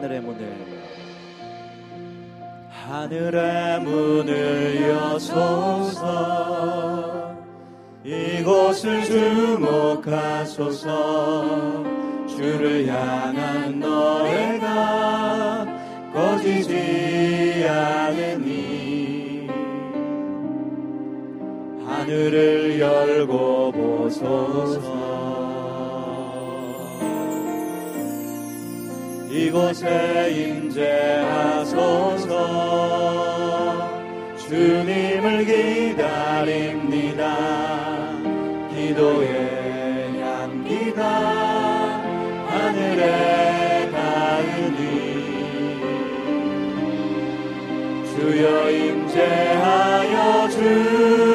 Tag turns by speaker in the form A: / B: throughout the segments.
A: 하늘의 문을 하늘의 문을 여소서. 이곳을 주목하소서. 주를 향한 너희가 꺼지지 않으니. 하늘을 열고 보소서 이곳에 임재하소서. 주님을 기다립니다. 기도의 향기가 하늘에 닿으니. 주여 임재하여 주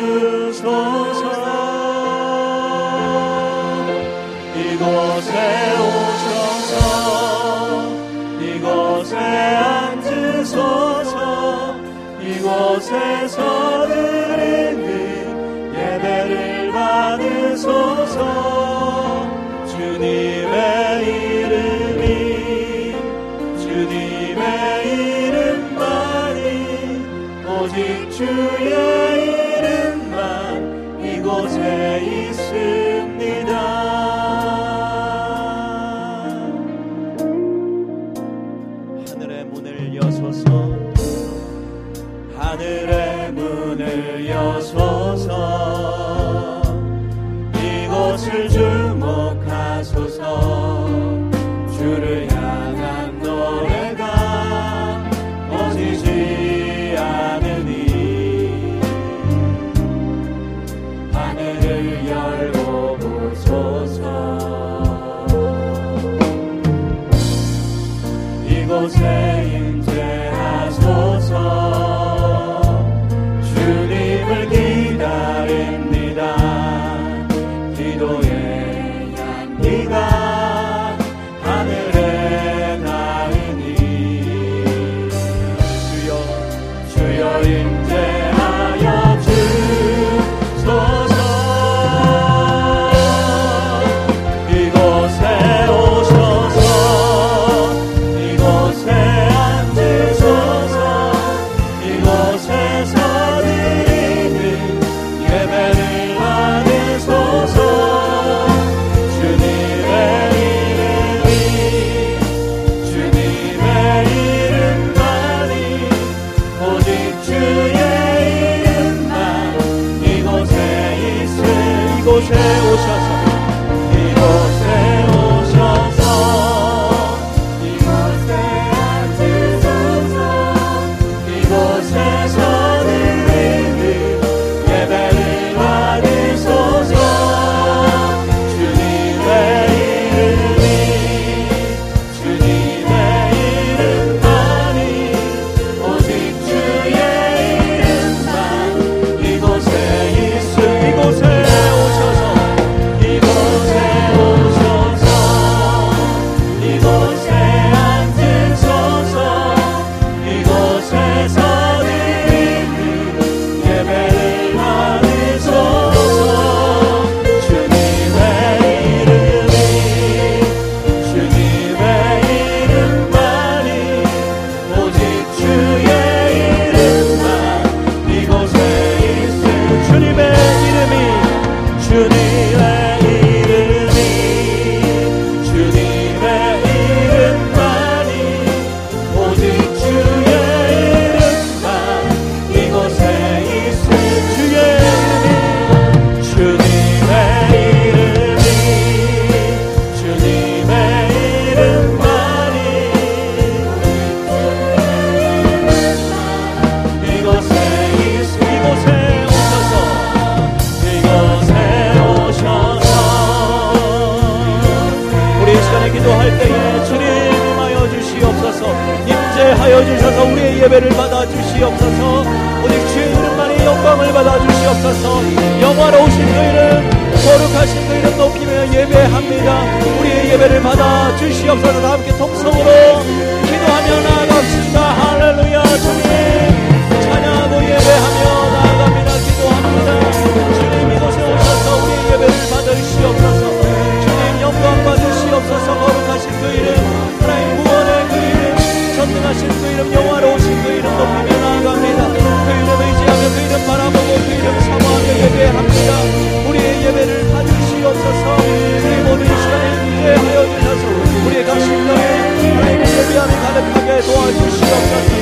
A: 서 드리는 예배를 받으소서. 주님의 이름이 주님의 이름만이 오직 주의 이름만 이곳에 있습니다. 하늘의 문을 여소서. 하늘의 문을 여소서 하여 주셔서 우리의 예배를 받아 주시옵소서. 오직 주의 이름만이 영광을 받아 주시옵소서. 영화로우신 그 이름 거룩하신 그 이름 높이며 예배합니다. 우리의 예배를 받아 주시옵소서. 다 함께 통성으로 기도하며 나아갑시다. 할렐루야 주님. 찬양하고 예배하며 나아갑니다. 기도합니다. 주님 이곳에 오셔서 우리의 예배를 받으시옵소서 사랑하신 그 이름 영화로우신 그 이름 높이며 나아갑니다. 그 이름 의지하며 그 이름 바라보고 그 이름 사모하며 예배합니다. 우리의 예배를 받으시옵소서. 우리 모든 시간에 인도하여 주셔서 우리의 가심력에 우리의 예배함이 가득하게 도와주시옵소서.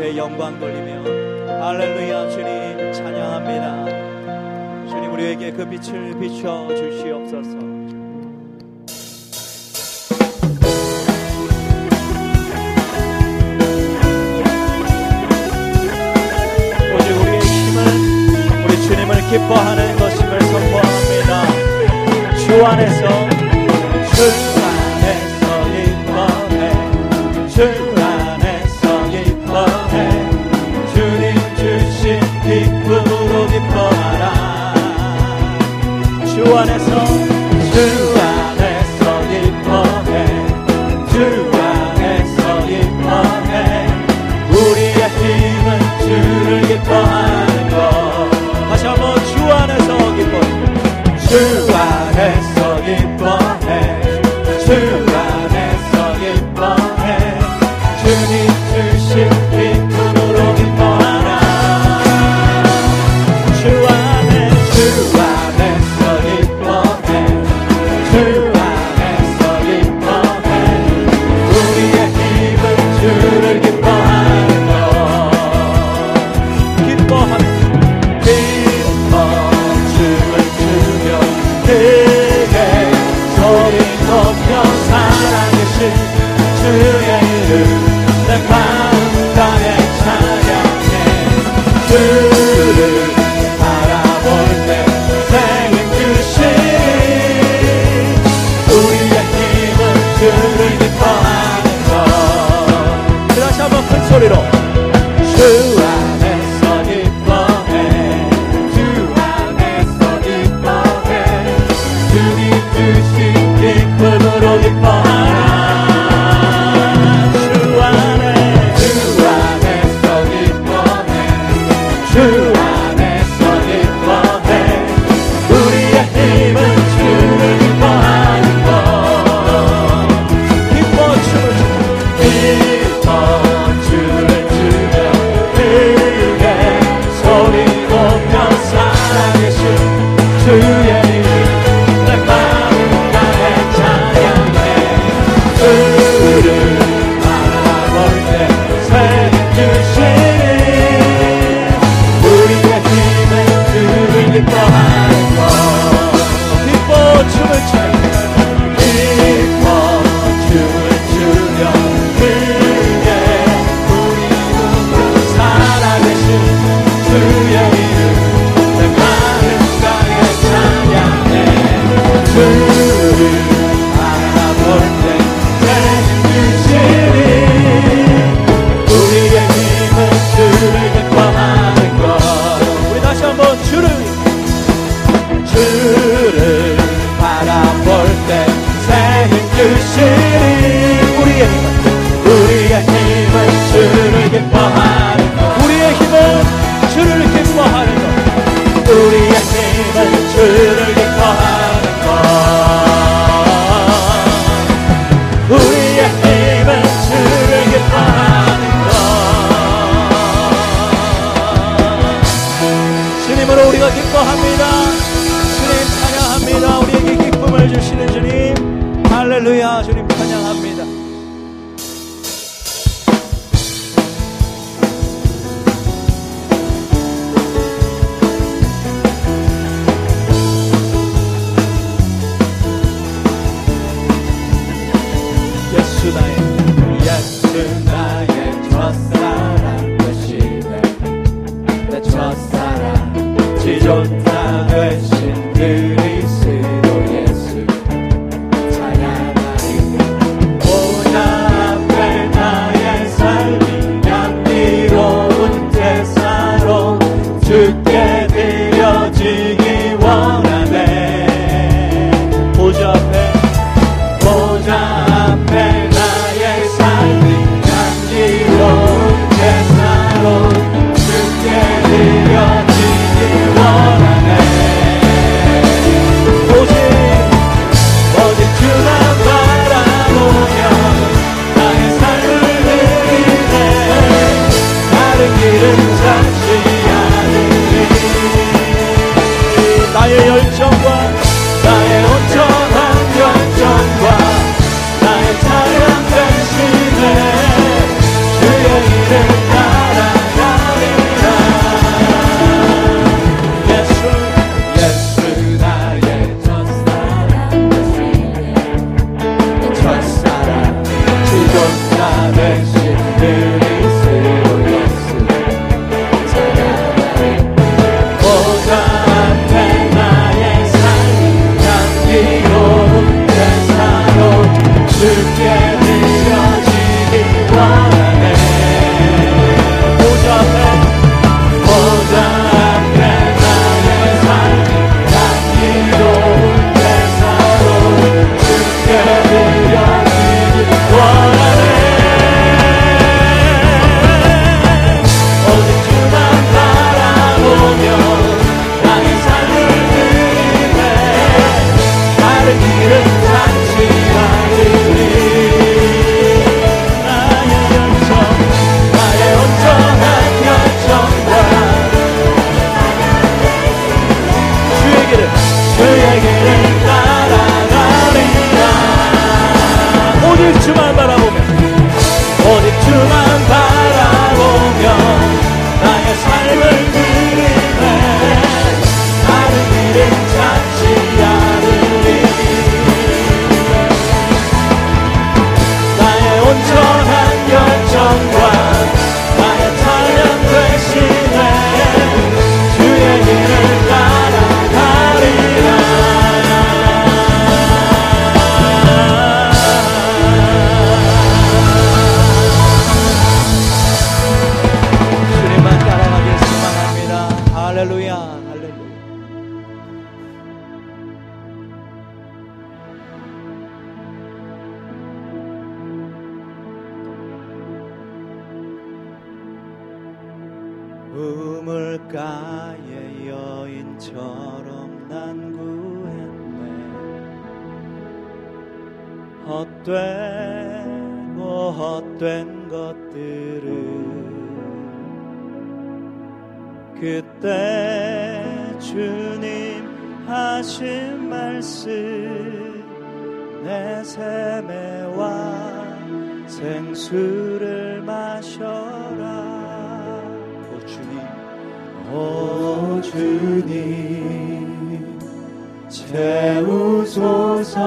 A: 앞에 영광 돌리며 할렐루야 주님 찬양합니다. 주님 우리에게 그 빛을 비춰 주시옵소서. 기뻐하는 것임을 선포합니다. 주 안에서 주 안에서 기뻐해. 주 know. away. 주시는 주님. 할렐루야. 주님 찬양합니다. 내 세매와 생수를 마셔라. 오 주님. 오 주님. 채우소서.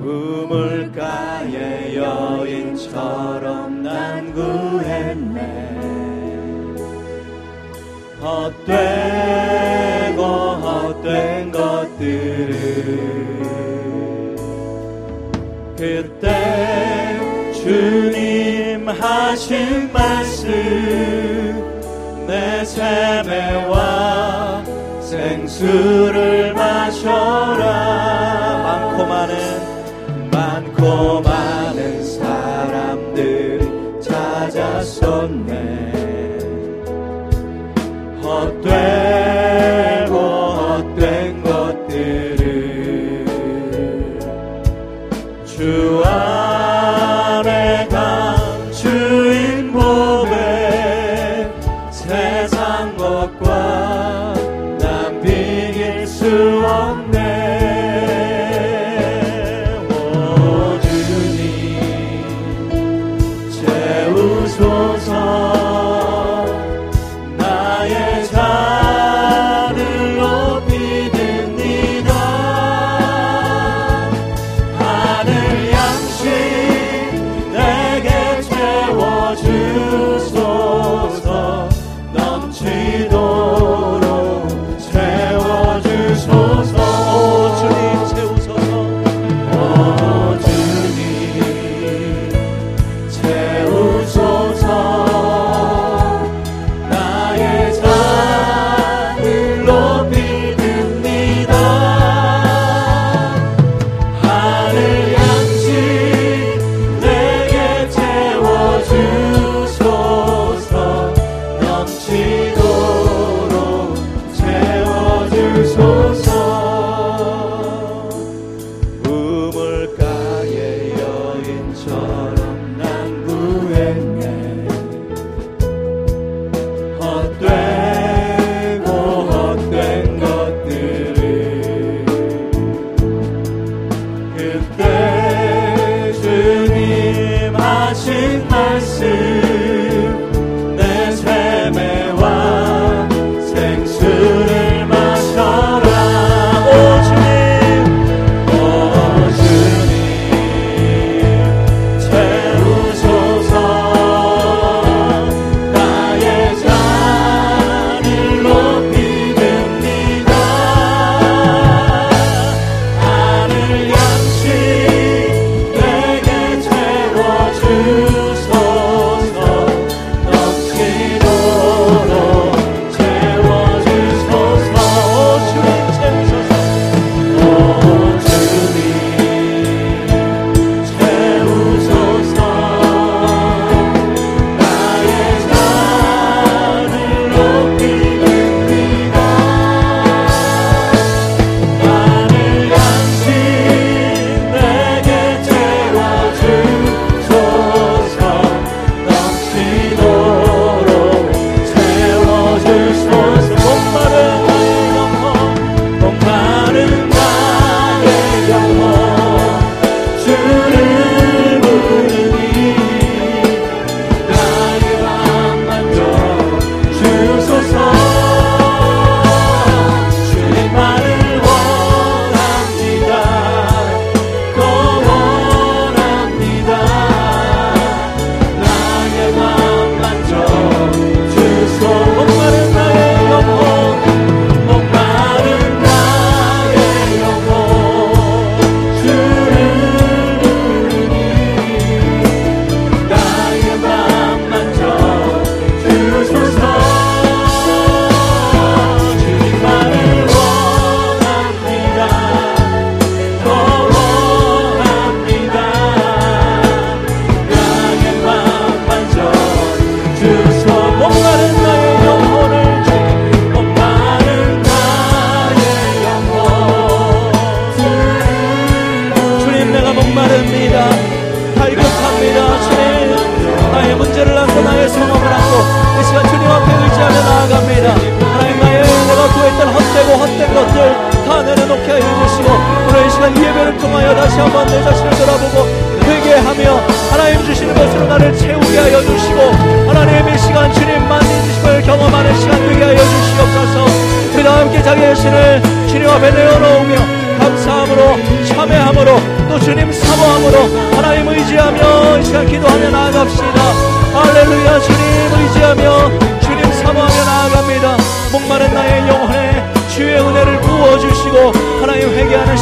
A: 우물가의 여인처럼 난 구했네. 헛되고 헛된 것들을 그때 주님 하신 말씀 내 세배와 생수를 마셔